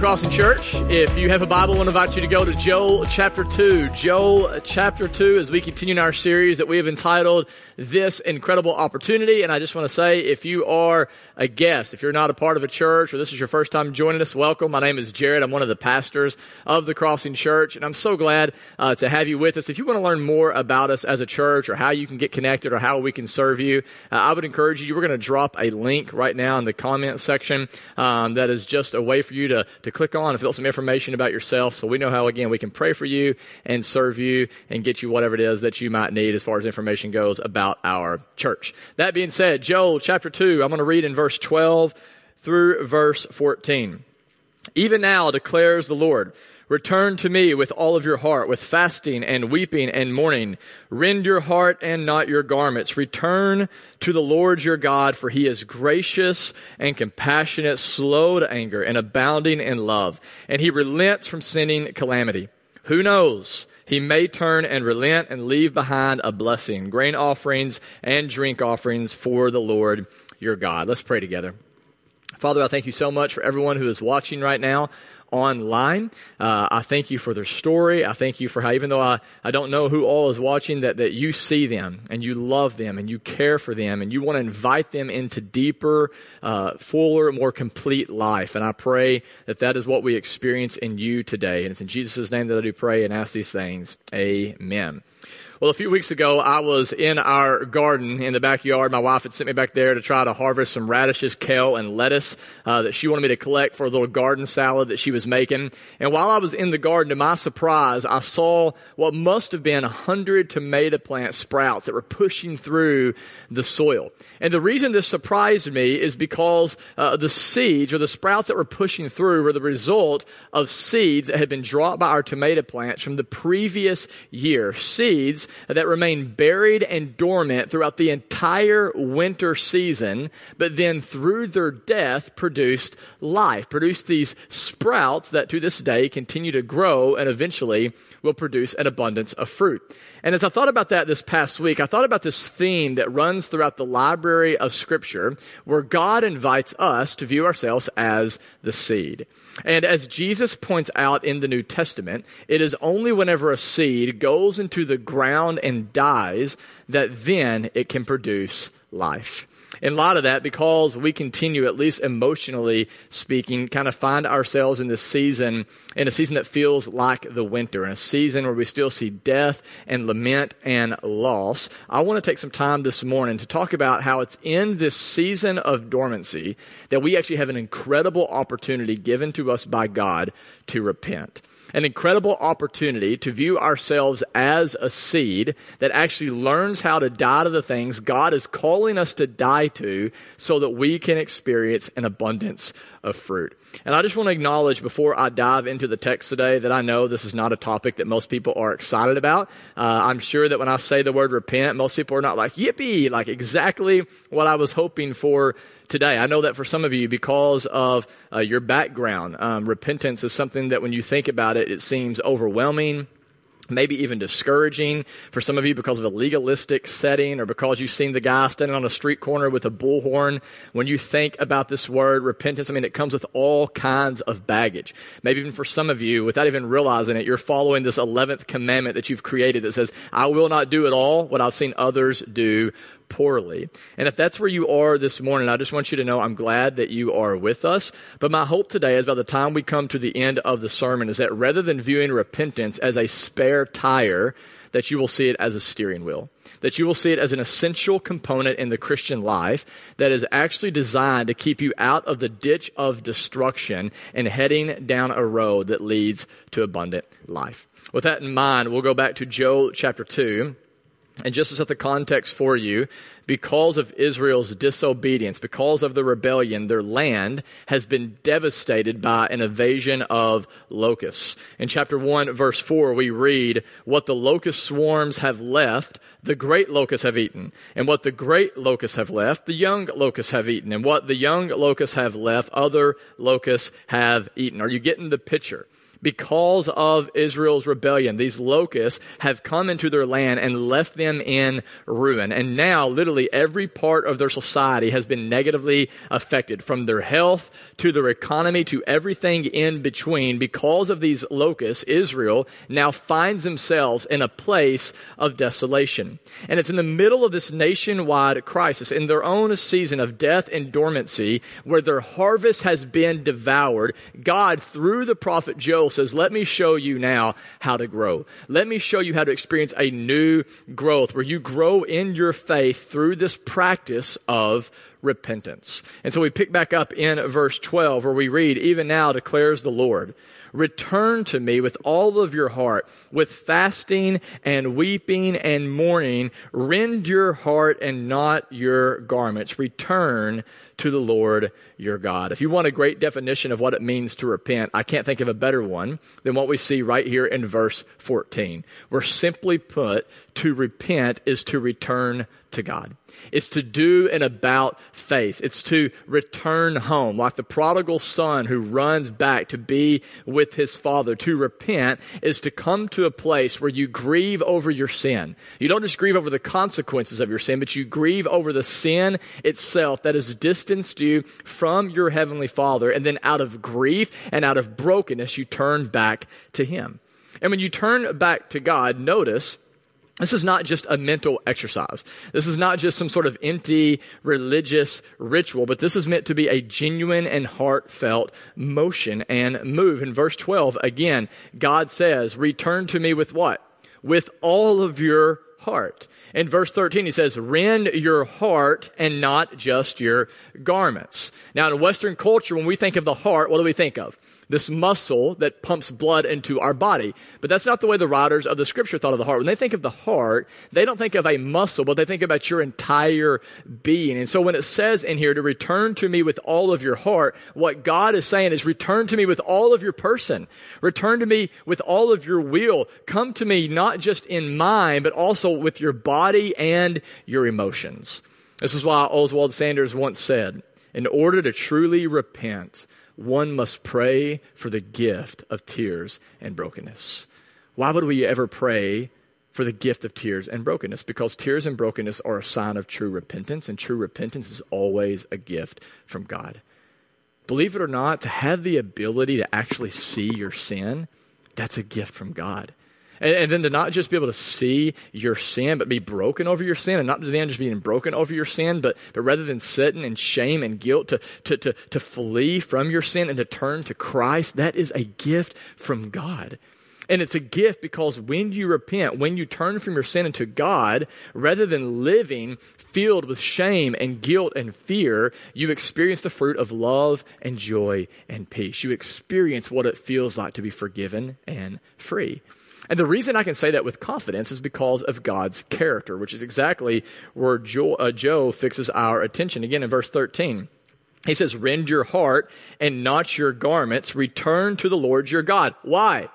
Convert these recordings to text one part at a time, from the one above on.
Crossing Church. If you have a Bible, I want to invite you to go to Joel chapter 2. Joel chapter 2 as we continue in our series that we have entitled This Incredible Opportunity. And I just want to say, if you are a guest, if you're not a part of a church or this is your first time joining us, welcome. My name is Jared. I'm one of the pastors of the Crossing Church and I'm so glad uh, to have you with us. If you want to learn more about us as a church or how you can get connected or how we can serve you, uh, I would encourage you, we're going to drop a link right now in the comment section um, that is just a way for you to, to click on and fill some information about yourself so we know how, again, we can pray for you and serve you and get you whatever it is that you might need as far as information goes about our church. That being said, Joel chapter 2, I'm going to read in verse 12 through verse 14. Even now declares the Lord, Return to me with all of your heart, with fasting and weeping and mourning. Rend your heart and not your garments. Return to the Lord your God, for he is gracious and compassionate, slow to anger, and abounding in love. And he relents from sending calamity. Who knows? He may turn and relent and leave behind a blessing, grain offerings and drink offerings for the Lord your God. Let's pray together. Father, I thank you so much for everyone who is watching right now online. Uh, I thank you for their story. I thank you for how, even though I, I don't know who all is watching, that, that you see them and you love them and you care for them and you want to invite them into deeper, uh, fuller, more complete life. And I pray that that is what we experience in you today. And it's in Jesus' name that I do pray and ask these things. Amen. Well, a few weeks ago, I was in our garden in the backyard. My wife had sent me back there to try to harvest some radishes, kale, and lettuce uh, that she wanted me to collect for a little garden salad that she was making. And while I was in the garden, to my surprise, I saw what must have been a hundred tomato plant sprouts that were pushing through the soil. And the reason this surprised me is because uh, the seeds or the sprouts that were pushing through were the result of seeds that had been dropped by our tomato plants from the previous year. Seeds that remain buried and dormant throughout the entire winter season, but then through their death produced life, produced these sprouts that to this day continue to grow and eventually will produce an abundance of fruit. And as I thought about that this past week, I thought about this theme that runs throughout the library of scripture where God invites us to view ourselves as the seed. And as Jesus points out in the New Testament, it is only whenever a seed goes into the ground and dies that then it can produce life in light of that, because we continue, at least emotionally speaking, kind of find ourselves in this season, in a season that feels like the winter, in a season where we still see death and lament and loss, I want to take some time this morning to talk about how it's in this season of dormancy that we actually have an incredible opportunity given to us by God to repent an incredible opportunity to view ourselves as a seed that actually learns how to die to the things God is calling us to die to so that we can experience an abundance of fruit. And I just want to acknowledge before I dive into the text today that I know this is not a topic that most people are excited about. Uh, I'm sure that when I say the word repent, most people are not like, yippee, like exactly what I was hoping for today. I know that for some of you, because of uh, your background, um, repentance is something that when you think about it, it seems overwhelming maybe even discouraging for some of you because of a legalistic setting or because you've seen the guy standing on a street corner with a bullhorn. When you think about this word, repentance, I mean, it comes with all kinds of baggage. Maybe even for some of you, without even realizing it, you're following this 11th commandment that you've created that says, I will not do at all what I've seen others do poorly. And if that's where you are this morning, I just want you to know I'm glad that you are with us. But my hope today is by the time we come to the end of the sermon is that rather than viewing repentance as a spare tire, that you will see it as a steering wheel. That you will see it as an essential component in the Christian life that is actually designed to keep you out of the ditch of destruction and heading down a road that leads to abundant life. With that in mind, we'll go back to Joel chapter 2 And just to set the context for you, because of Israel's disobedience, because of the rebellion, their land has been devastated by an invasion of locusts. In chapter 1, verse 4, we read, What the locust swarms have left, the great locusts have eaten. And what the great locusts have left, the young locusts have eaten. And what the young locusts have left, other locusts have eaten. Are you getting the picture? Because of Israel's rebellion. These locusts have come into their land and left them in ruin. And now, literally, every part of their society has been negatively affected from their health to their economy to everything in between. Because of these locusts, Israel now finds themselves in a place of desolation. And it's in the middle of this nationwide crisis, in their own season of death and dormancy, where their harvest has been devoured. God, through the prophet Joel, says, Let me show you now how to grow. Let me show you how to experience a new growth where you grow in your faith through this practice of repentance. And so we pick back up in verse 12 where we read, Even now declares the Lord. Return to me with all of your heart, with fasting and weeping and mourning. Rend your heart and not your garments. Return to the Lord your God. If you want a great definition of what it means to repent, I can't think of a better one than what we see right here in verse 14, where simply put, to repent is to return to God. It's to do an about face. It's to return home, like the prodigal son who runs back to be with his father. To repent is to come to a place where you grieve over your sin. You don't just grieve over the consequences of your sin, but you grieve over the sin itself that has distanced you from your heavenly father. And then out of grief and out of brokenness, you turn back to him. And when you turn back to God, notice this is not just a mental exercise. This is not just some sort of empty religious ritual, but this is meant to be a genuine and heartfelt motion and move. In verse 12, again, God says, return to me with what? With all of your heart. In verse 13, he says, rend your heart and not just your garments. Now, in Western culture, when we think of the heart, what do we think of? this muscle that pumps blood into our body. But that's not the way the writers of the scripture thought of the heart. When they think of the heart, they don't think of a muscle, but they think about your entire being. And so when it says in here to return to me with all of your heart, what God is saying is return to me with all of your person. Return to me with all of your will. Come to me not just in mind, but also with your body and your emotions. This is why Oswald Sanders once said, in order to truly repent, one must pray for the gift of tears and brokenness. Why would we ever pray for the gift of tears and brokenness? Because tears and brokenness are a sign of true repentance, and true repentance is always a gift from God. Believe it or not, to have the ability to actually see your sin, that's a gift from God. And, and, then to not just be able to see your sin, but be broken over your sin, and not then just being broken over your sin, but, but rather than sitting in shame and guilt, to, to, to, to flee from your sin and to turn to Christ, that is a gift from God. And it's a gift because when you repent, when you turn from your sin into God, rather than living filled with shame and guilt and fear, you experience the fruit of love and joy and peace. You experience what it feels like to be forgiven and free. And the reason I can say that with confidence is because of God's character, which is exactly where Joel, uh, Joel fixes our attention. Again, in verse 13. He says, Rend your heart and not your garments. Return to the Lord your God. Why?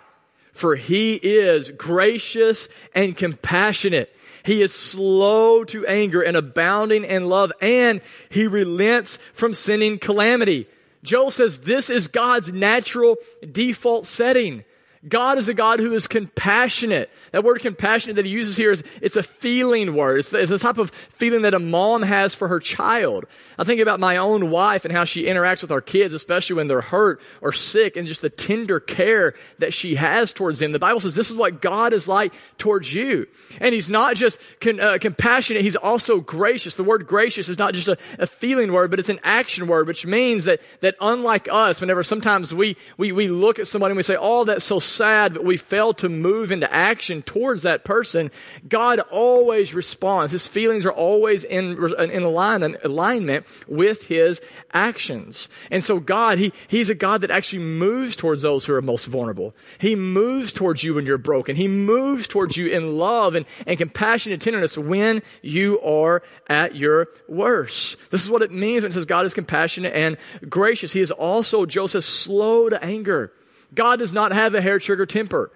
For he is gracious and compassionate. He is slow to anger and abounding in love, and he relents from sending calamity. Joel says this is God's natural default setting. God is a God who is compassionate. That word compassionate that he uses here is it's a feeling word. It's the, it's type of feeling that a mom has for her child. I think about my own wife and how she interacts with our kids, especially when they're hurt or sick, and just the tender care that she has towards them. The Bible says this is what God is like towards you. And he's not just con, uh, compassionate, he's also gracious. The word gracious is not just a, a feeling word, but it's an action word, which means that, that unlike us, whenever sometimes we, we, we look at somebody and we say, oh, that's so sad, but we fail to move into action towards that person, God always responds. His feelings are always in, in alignment, alignment with his actions. And so God, he, he's a God that actually moves towards those who are most vulnerable. He moves towards you when you're broken. He moves towards you in love and, and compassion and tenderness when you are at your worst. This is what it means when it says God is compassionate and gracious. He is also, Joel says, slow to anger. God does not have a hair trigger temper.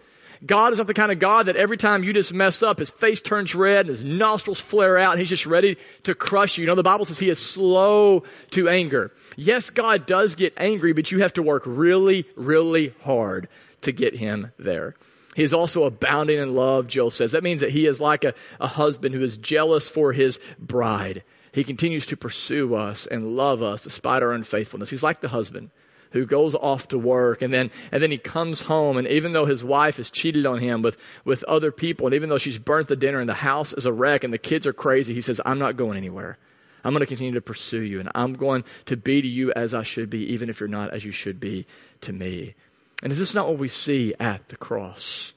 God is not the kind of God that every time you just mess up, his face turns red and his nostrils flare out and he's just ready to crush you. You know, the Bible says he is slow to anger. Yes, God does get angry, but you have to work really, really hard to get him there. He is also abounding in love, Joel says. That means that he is like a, a husband who is jealous for his bride. He continues to pursue us and love us despite our unfaithfulness. He's like the husband who goes off to work. And then and then he comes home and even though his wife has cheated on him with with other people and even though she's burnt the dinner and the house is a wreck and the kids are crazy he says i'm not going anywhere. I'm going to continue to pursue you and i'm going to be to you as i should be even if you're not as you should be to me. And is this not what we see at the cross?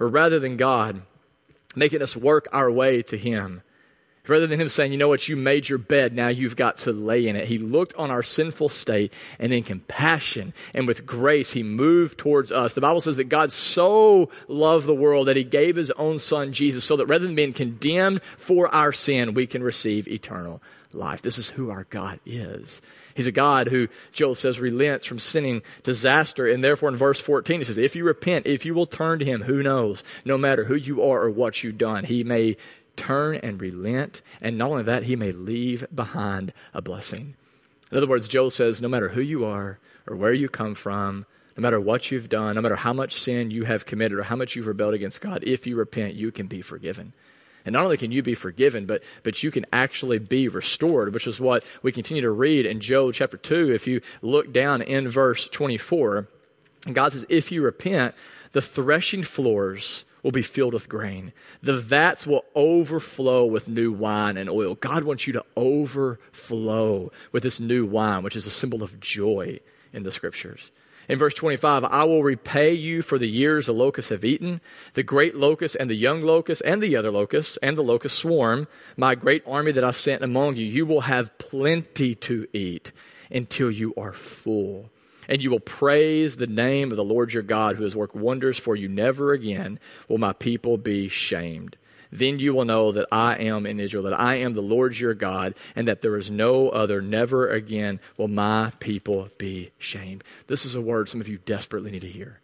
Or rather than god making us work our way to him Rather than him saying, you know what, you made your bed, now you've got to lay in it. He looked on our sinful state and in compassion and with grace, he moved towards us. The Bible says that God so loved the world that he gave his own son, Jesus, so that rather than being condemned for our sin, we can receive eternal life. This is who our God is. He's a God who, Joel says, relents from sinning disaster. And therefore, in verse 14, he says, If you repent, if you will turn to him, who knows? No matter who you are or what you've done, he may turn and relent. And not only that, he may leave behind a blessing. In other words, Joel says, no matter who you are or where you come from, no matter what you've done, no matter how much sin you have committed or how much you've rebelled against God, if you repent, you can be forgiven. And not only can you be forgiven, but, but you can actually be restored, which is what we continue to read in Joel chapter 2. If you look down in verse 24, God says, If you repent, the threshing floors will be filled with grain. The vats will overflow with new wine and oil. God wants you to overflow with this new wine, which is a symbol of joy in the scriptures. In verse 25, I will repay you for the years the locusts have eaten, the great locust and the young locust and the other locusts and the locust swarm, my great army that I sent among you. You will have plenty to eat until you are full and you will praise the name of the Lord your God who has worked wonders for you. Never again will my people be shamed. Then you will know that I am in Israel, that I am the Lord your God, and that there is no other. Never again will my people be shamed. This is a word some of you desperately need to hear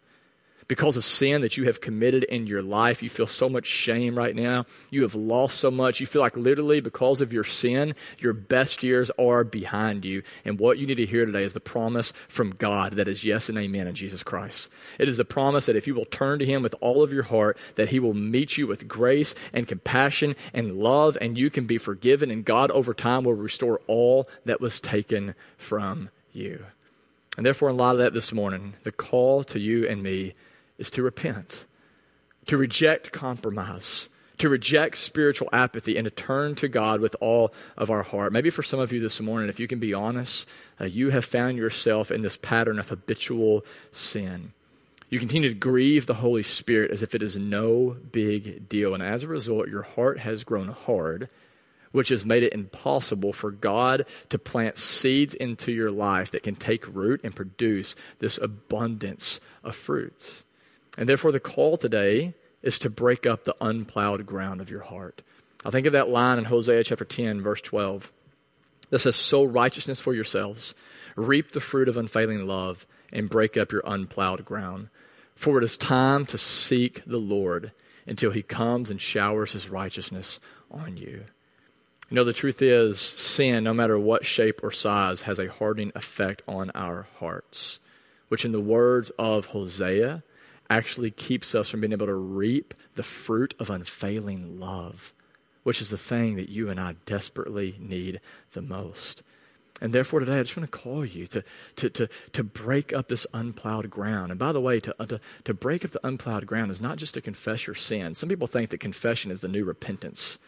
because of sin that you have committed in your life. You feel so much shame right now. You have lost so much. You feel like literally because of your sin, your best years are behind you. And what you need to hear today is the promise from God that is yes and amen in Jesus Christ. It is the promise that if you will turn to Him with all of your heart, that He will meet you with grace and compassion and love, and you can be forgiven, and God over time will restore all that was taken from you. And therefore, in light of that this morning, the call to you and me is to repent, to reject compromise, to reject spiritual apathy, and to turn to God with all of our heart. Maybe for some of you this morning, if you can be honest, uh, you have found yourself in this pattern of habitual sin. You continue to grieve the Holy Spirit as if it is no big deal. And as a result, your heart has grown hard, which has made it impossible for God to plant seeds into your life that can take root and produce this abundance of fruits. And therefore, the call today is to break up the unplowed ground of your heart. I think of that line in Hosea chapter 10, verse 12, that says, Sow righteousness for yourselves, reap the fruit of unfailing love, and break up your unplowed ground. For it is time to seek the Lord until he comes and showers his righteousness on you. You know, the truth is, sin, no matter what shape or size, has a hardening effect on our hearts, which, in the words of Hosea, actually keeps us from being able to reap the fruit of unfailing love, which is the thing that you and I desperately need the most. And therefore, today, I just want to call you to, to, to, to break up this unplowed ground. And by the way, to, uh, to, to break up the unplowed ground is not just to confess your sin. Some people think that confession is the new repentance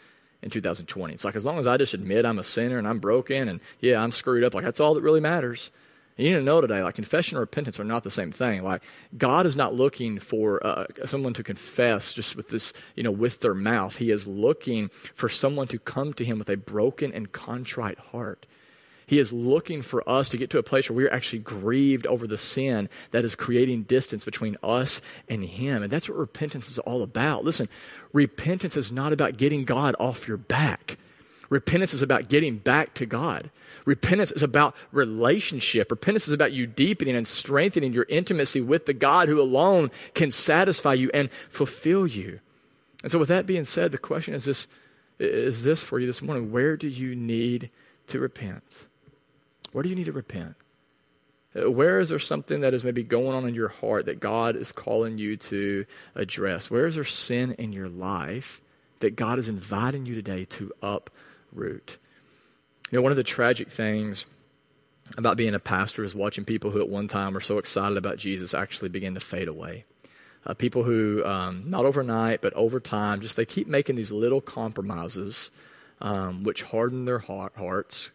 in 2020. It's like as long as I just admit I'm a sinner and I'm broken and yeah, I'm screwed up, like that's all that really matters. You need to know today, like confession and repentance are not the same thing. Like God is not looking for uh, someone to confess just with this, you know, with their mouth. He is looking for someone to come to Him with a broken and contrite heart. He is looking for us to get to a place where we're actually grieved over the sin that is creating distance between us and Him. And that's what repentance is all about. Listen, repentance is not about getting God off your back. Repentance is about getting back to God. Repentance is about relationship. Repentance is about you deepening and strengthening your intimacy with the God who alone can satisfy you and fulfill you. And so, with that being said, the question is this, is this for you this morning Where do you need to repent? Where do you need to repent? Where is there something that is maybe going on in your heart that God is calling you to address? Where is there sin in your life that God is inviting you today to uproot? You know, one of the tragic things about being a pastor is watching people who at one time were so excited about Jesus actually begin to fade away. Uh, people who, um, not overnight, but over time, just they keep making these little compromises um, which harden their heart, hearts,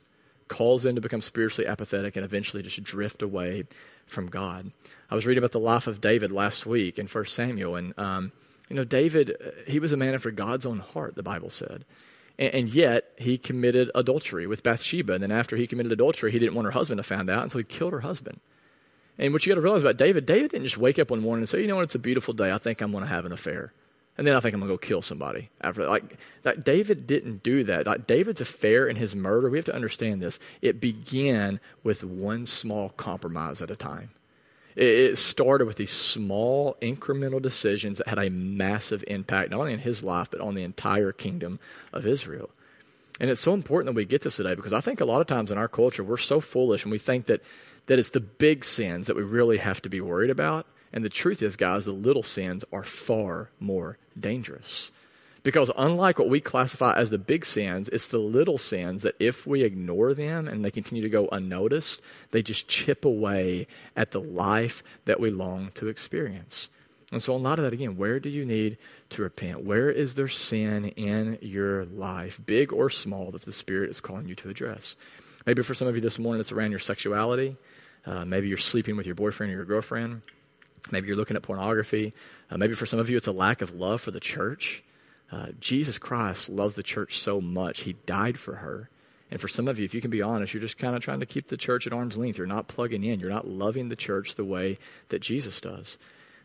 calls them to become spiritually apathetic, and eventually just drift away from God. I was reading about the life of David last week in 1 Samuel, and, um, you know, David, uh, he was a man after God's own heart, the Bible said. And, yet he committed adultery with Bathsheba. And then after he committed adultery, he didn't want her husband to find out, and so he killed her husband. And what you got to realize about David, David didn't just wake up one morning and say, you know what, it's a beautiful day. I think I'm going to have an affair. And then I think I'm going to go kill somebody after Like, that David didn't do that. Like, David's affair and his murder, we have to understand this. It began with one small compromise at a time. It started with these small incremental decisions that had a massive impact, not only in his life, but on the entire kingdom of Israel. And it's so important that we get this today because I think a lot of times in our culture, we're so foolish and we think that, that it's the big sins that we really have to be worried about. And the truth is, guys, the little sins are far more dangerous. Because unlike what we classify as the big sins, it's the little sins that if we ignore them and they continue to go unnoticed, they just chip away at the life that we long to experience. And so, a lot of that, again, where do you need to repent? Where is there sin in your life, big or small, that the Spirit is calling you to address? Maybe for some of you this morning, it's around your sexuality. Uh, maybe you're sleeping with your boyfriend or your girlfriend. Maybe you're looking at pornography. Uh, maybe for some of you, it's a lack of love for the church. Uh, Jesus Christ loves the church so much, he died for her. And for some of you, if you can be honest, you're just kind of trying to keep the church at arm's length. You're not plugging in. You're not loving the church the way that Jesus does.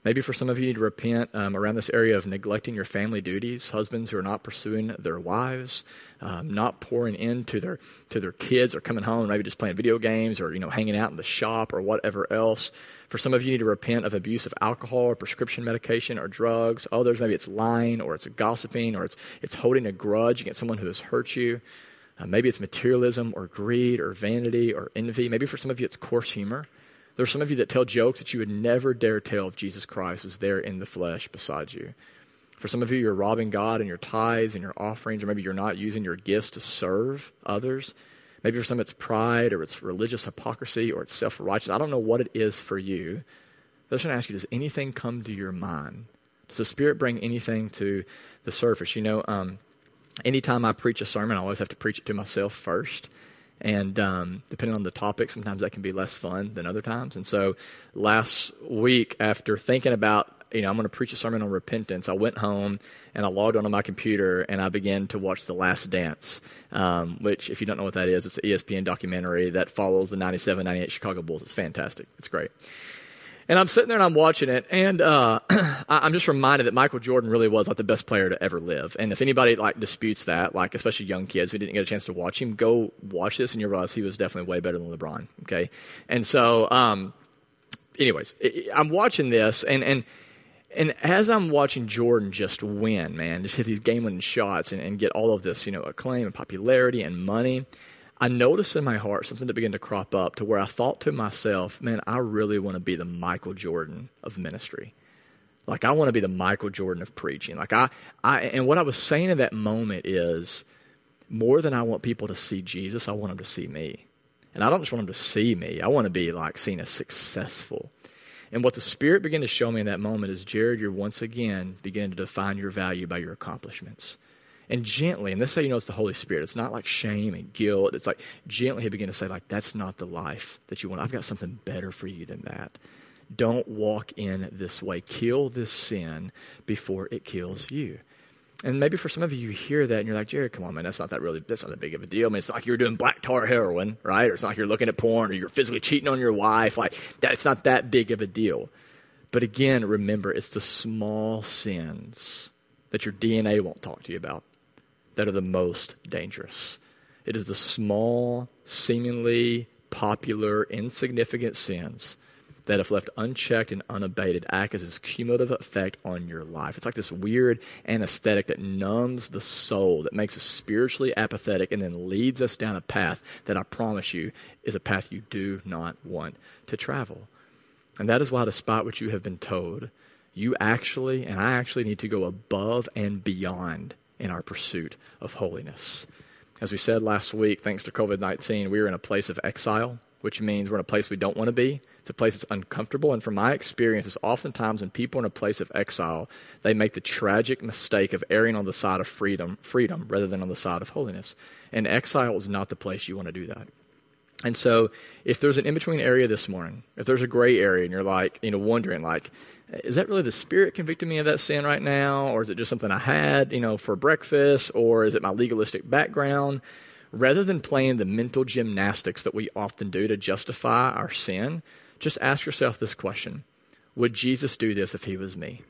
Maybe for some of you, you need to repent um, around this area of neglecting your family duties. Husbands who are not pursuing their wives, um, not pouring into their to their kids, or coming home maybe just playing video games, or you know hanging out in the shop, or whatever else. For some of you, you need to repent of abuse of alcohol or prescription medication or drugs. Others, maybe it's lying or it's gossiping or it's, it's holding a grudge against someone who has hurt you. Uh, maybe it's materialism or greed or vanity or envy. Maybe for some of you, it's coarse humor. There are some of you that tell jokes that you would never dare tell if Jesus Christ was there in the flesh beside you. For some of you, you're robbing God in your tithes and your offerings, or maybe you're not using your gifts to serve others. Maybe for some it's pride or it's religious hypocrisy or it's self righteous. I don't know what it is for you. I just want to ask you does anything come to your mind? Does the Spirit bring anything to the surface? You know, um, anytime I preach a sermon, I always have to preach it to myself first. And um, depending on the topic, sometimes that can be less fun than other times. And so last week, after thinking about you know, I'm going to preach a sermon on repentance. I went home and I logged onto my computer and I began to watch The Last Dance, um, which, if you don't know what that is, it's an ESPN documentary that follows the 97 98 Chicago Bulls. It's fantastic. It's great. And I'm sitting there and I'm watching it, and uh, I'm just reminded that Michael Jordan really was like the best player to ever live. And if anybody like disputes that, like especially young kids who didn't get a chance to watch him, go watch this, and you realize he was definitely way better than LeBron. Okay, and so, um, anyways, I'm watching this, and and and as I'm watching Jordan just win, man, just hit these game winning shots and, and get all of this, you know, acclaim and popularity and money, I noticed in my heart something that began to crop up to where I thought to myself, man, I really want to be the Michael Jordan of ministry. Like I want to be the Michael Jordan of preaching. Like I, I and what I was saying in that moment is more than I want people to see Jesus, I want them to see me. And I don't just want them to see me. I want to be like seen as successful and what the Spirit began to show me in that moment is, Jared, you're once again beginning to define your value by your accomplishments. And gently, and this say you know it's the Holy Spirit. It's not like shame and guilt. It's like gently he begin to say, like, that's not the life that you want. I've got something better for you than that. Don't walk in this way. Kill this sin before it kills you. And maybe for some of you, you hear that and you're like, Jared, come on, man, that's not that really, that's not that big of a deal. I mean, it's not like you're doing black tar heroin, right? Or it's not like you're looking at porn or you're physically cheating on your wife. Like, that, it's not that big of a deal. But again, remember, it's the small sins that your DNA won't talk to you about that are the most dangerous. It is the small, seemingly popular, insignificant sins that, if left unchecked and unabated, act as this cumulative effect on your life. It's like this weird anesthetic that numbs the soul, that makes us spiritually apathetic, and then leads us down a path that I promise you is a path you do not want to travel. And that is why, despite what you have been told, you actually and I actually need to go above and beyond in our pursuit of holiness. As we said last week, thanks to COVID 19, we are in a place of exile, which means we're in a place we don't want to be. It's a place that's uncomfortable. And from my experience, it's oftentimes when people are in a place of exile, they make the tragic mistake of erring on the side of freedom, freedom rather than on the side of holiness. And exile is not the place you want to do that. And so, if there's an in between area this morning, if there's a gray area and you're like, you know, wondering, like, is that really the Spirit convicting me of that sin right now? Or is it just something I had, you know, for breakfast? Or is it my legalistic background? Rather than playing the mental gymnastics that we often do to justify our sin, just ask yourself this question Would Jesus do this if he was me?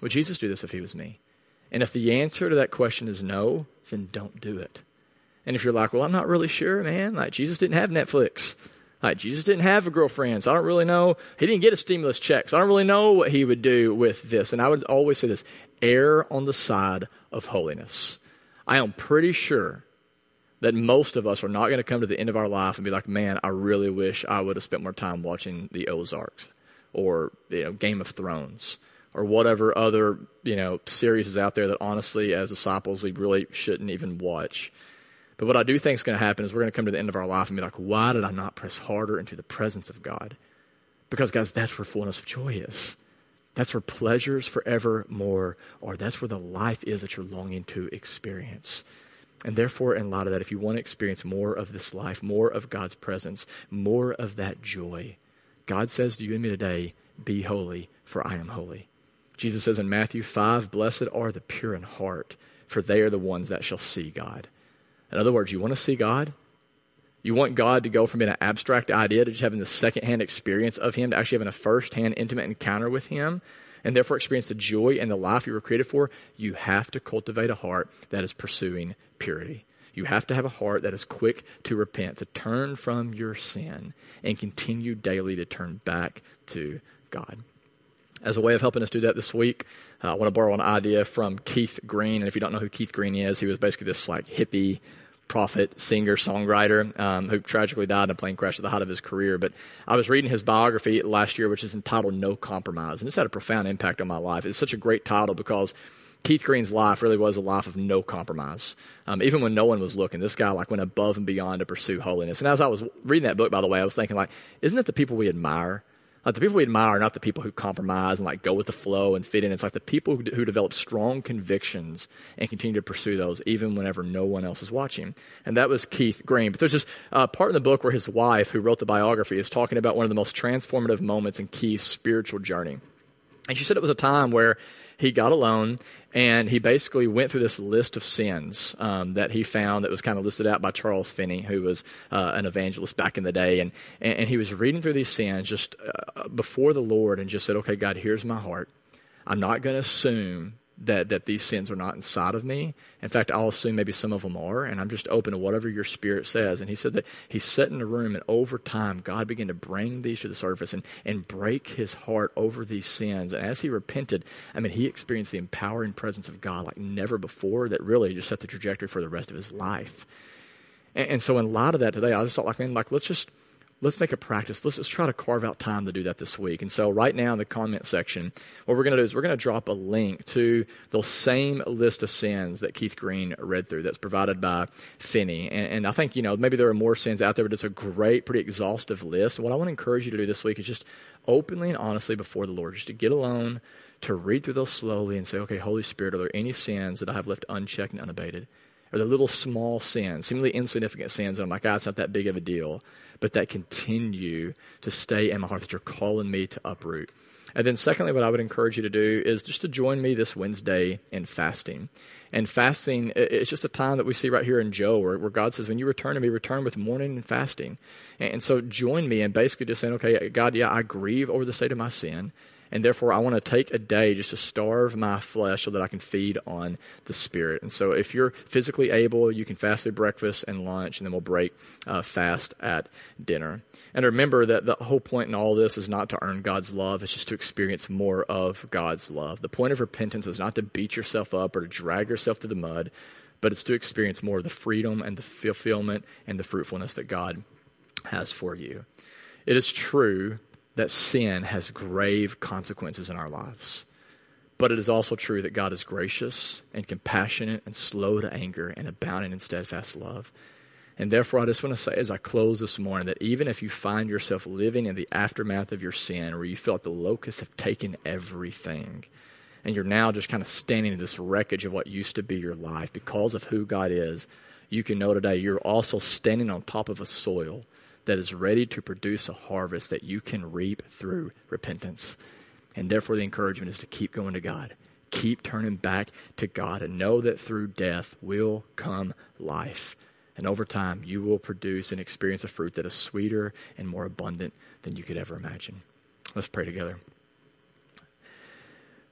Would Jesus do this if he was me? And if the answer to that question is no, then don't do it. And if you're like, well, I'm not really sure, man, like Jesus didn't have Netflix. Like Jesus didn't have a girlfriend, so I don't really know. He didn't get a stimulus check, so I don't really know what he would do with this. And I would always say this err on the side of holiness. I am pretty sure that most of us are not going to come to the end of our life and be like, man, I really wish I would have spent more time watching the Ozarks or you know, Game of Thrones or whatever other you know series is out there that honestly, as disciples, we really shouldn't even watch. But what I do think is going to happen is we're going to come to the end of our life and be like, why did I not press harder into the presence of God? Because, guys, that's where fullness of joy is. That's where pleasures forevermore are. That's where the life is that you're longing to experience. And therefore, in light of that, if you want to experience more of this life, more of God's presence, more of that joy, God says to you and me today, Be holy, for I am holy. Jesus says in Matthew 5, Blessed are the pure in heart, for they are the ones that shall see God. In other words, you want to see God? You want God to go from being an abstract idea to just having the secondhand experience of Him, to actually having a first-hand intimate encounter with Him, and therefore experience the joy and the life you were created for. You have to cultivate a heart that is pursuing purity. You have to have a heart that is quick to repent, to turn from your sin, and continue daily to turn back to God. As a way of helping us do that this week, uh, I want to borrow an idea from Keith Green. And if you don't know who Keith Green is, he was basically this like hippie prophet, singer, songwriter um, who tragically died in a plane crash at the height of his career. But I was reading his biography last year, which is entitled No Compromise. And this had a profound impact on my life. It's such a great title because Keith Green's life really was a life of no compromise. Um, even when no one was looking, this guy like went above and beyond to pursue holiness. And as I was reading that book, by the way, I was thinking like, isn't it the people we admire? Like the people we admire are not the people who compromise and like go with the flow and fit in. It's like the people who, who develop strong convictions and continue to pursue those even whenever no one else is watching. And that was Keith Green. But there's this uh, part in the book where his wife, who wrote the biography, is talking about one of the most transformative moments in Keith's spiritual journey. And she said it was a time where he got alone and he basically went through this list of sins um, that he found that was kind of listed out by Charles Finney, who was uh, an evangelist back in the day. And, and, he was reading through these sins just uh, before the Lord and just said, Okay, God, here's my heart. I'm not going to assume that, that these sins are not inside of me. In fact, I'll assume maybe some of them are, and I'm just open to whatever your spirit says. And he said that he sat in a room, and over time, God began to bring these to the surface and, and break his heart over these sins. And as he repented, I mean, he experienced the empowering presence of God like never before that really just set the trajectory for the rest of his life. And, and so, in light of that today, I just thought, like, man, like, let's just let's make a practice. Let's just try to carve out time to do that this week. And so, right now in the comment section, what we're going to do is we're going to drop a link to the same list of sins that Keith Green read through that's provided by Finney. And, and I think, you know, maybe there are more sins out there, but it's a great, pretty exhaustive list. What I want to encourage you to do this week is just openly and honestly before the Lord, just to get alone, to read through those slowly and say, okay, Holy Spirit, are there any sins that I have left unchecked and unabated? Are the little small sins, seemingly insignificant sins that I'm like, ah, it's not that big of a deal? but that continue to stay in my heart, that you're calling me to uproot. And then, secondly, what I would encourage you to do is just to join me this Wednesday in fasting. And fasting, it's just a time that we see right here in Joel where, where, God says, when you return to me, return with mourning and fasting. And, and so join me in basically just saying, okay, God, yeah, I grieve over the state of my sin. And therefore, I want to take a day just to starve my flesh so that I can feed on the Spirit. And so, if you're physically able, you can fast through breakfast and lunch, and then we'll break uh, fast at dinner. And remember that the whole point in all this is not to earn God's love, it's just to experience more of God's love. The point of repentance is not to beat yourself up or to drag yourself to the mud, but it's to experience more of the freedom and the fulfillment and the fruitfulness that God has for you. It is true that sin has grave consequences in our lives. But it is also true that God is gracious and compassionate and slow to anger and abounding in steadfast love. And therefore, I just want to say as I close this morning that even if you find yourself living in the aftermath of your sin, where you feel like the locusts have taken everything, and you're now just kind of standing in this wreckage of what used to be your life because of who God is, you can know today you're also standing on top of a soil that is ready to produce a harvest that you can reap through repentance. And therefore, the encouragement is to keep going to God. Keep turning back to God and know that through death will come life. And over time, you will produce and experience a fruit that is sweeter and more abundant than you could ever imagine. Let's pray together.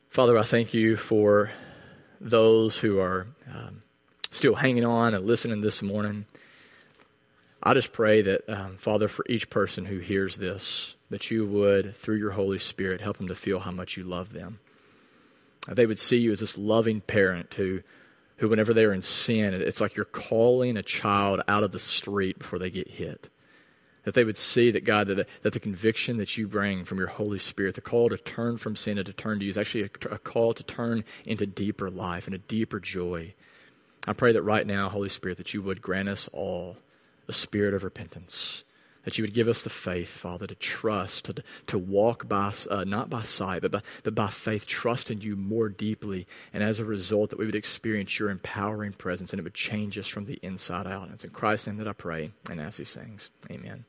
Father, I thank you for those who are um, still hanging on and listening this morning. I just pray that, um, Father, for each person who hears this, that you would, through your Holy Spirit, help them to feel how much you love them. they would see you as this loving parent who, who, whenever they're in sin, it's like you're calling a child out of the street before they get hit. That they would see that, God, that the, that the conviction that you bring from your Holy Spirit, the call to turn from sin and to turn to you, is actually a, a call to turn into deeper life and a deeper joy. I pray that right now, Holy Spirit, that you would grant us all a spirit of repentance. That you would give us the faith, Father, to trust, to, to walk by, uh, not by sight, but by, but by faith, trust in you more deeply. And as a result, that we would experience your empowering presence and it would change us from the inside out. And it's in Christ's name that I pray and as these things. Amen.